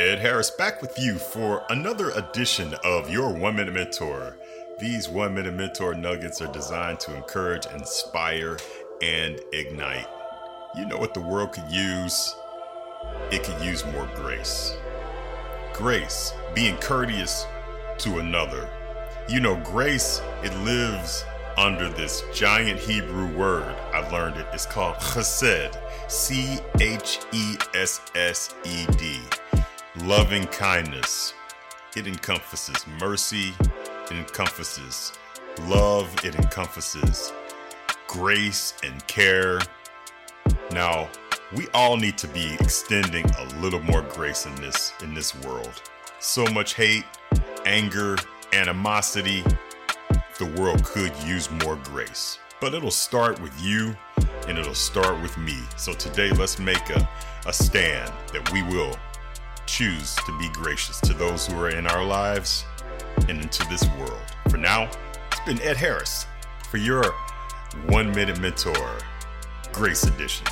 Ed Harris back with you for another edition of your One Minute Mentor. These One Minute Mentor nuggets are designed to encourage, inspire, and ignite. You know what the world could use? It could use more grace. Grace, being courteous to another. You know, grace, it lives under this giant Hebrew word. I learned it. It's called chesed. C H E S S E D. Loving kindness. It encompasses mercy. It encompasses love. It encompasses grace and care. Now, we all need to be extending a little more grace in this in this world. So much hate, anger, animosity. The world could use more grace. But it'll start with you and it'll start with me. So today let's make a, a stand that we will choose to be gracious to those who are in our lives and into this world. For now, it's been Ed Harris for your one minute mentor, Grace Edition.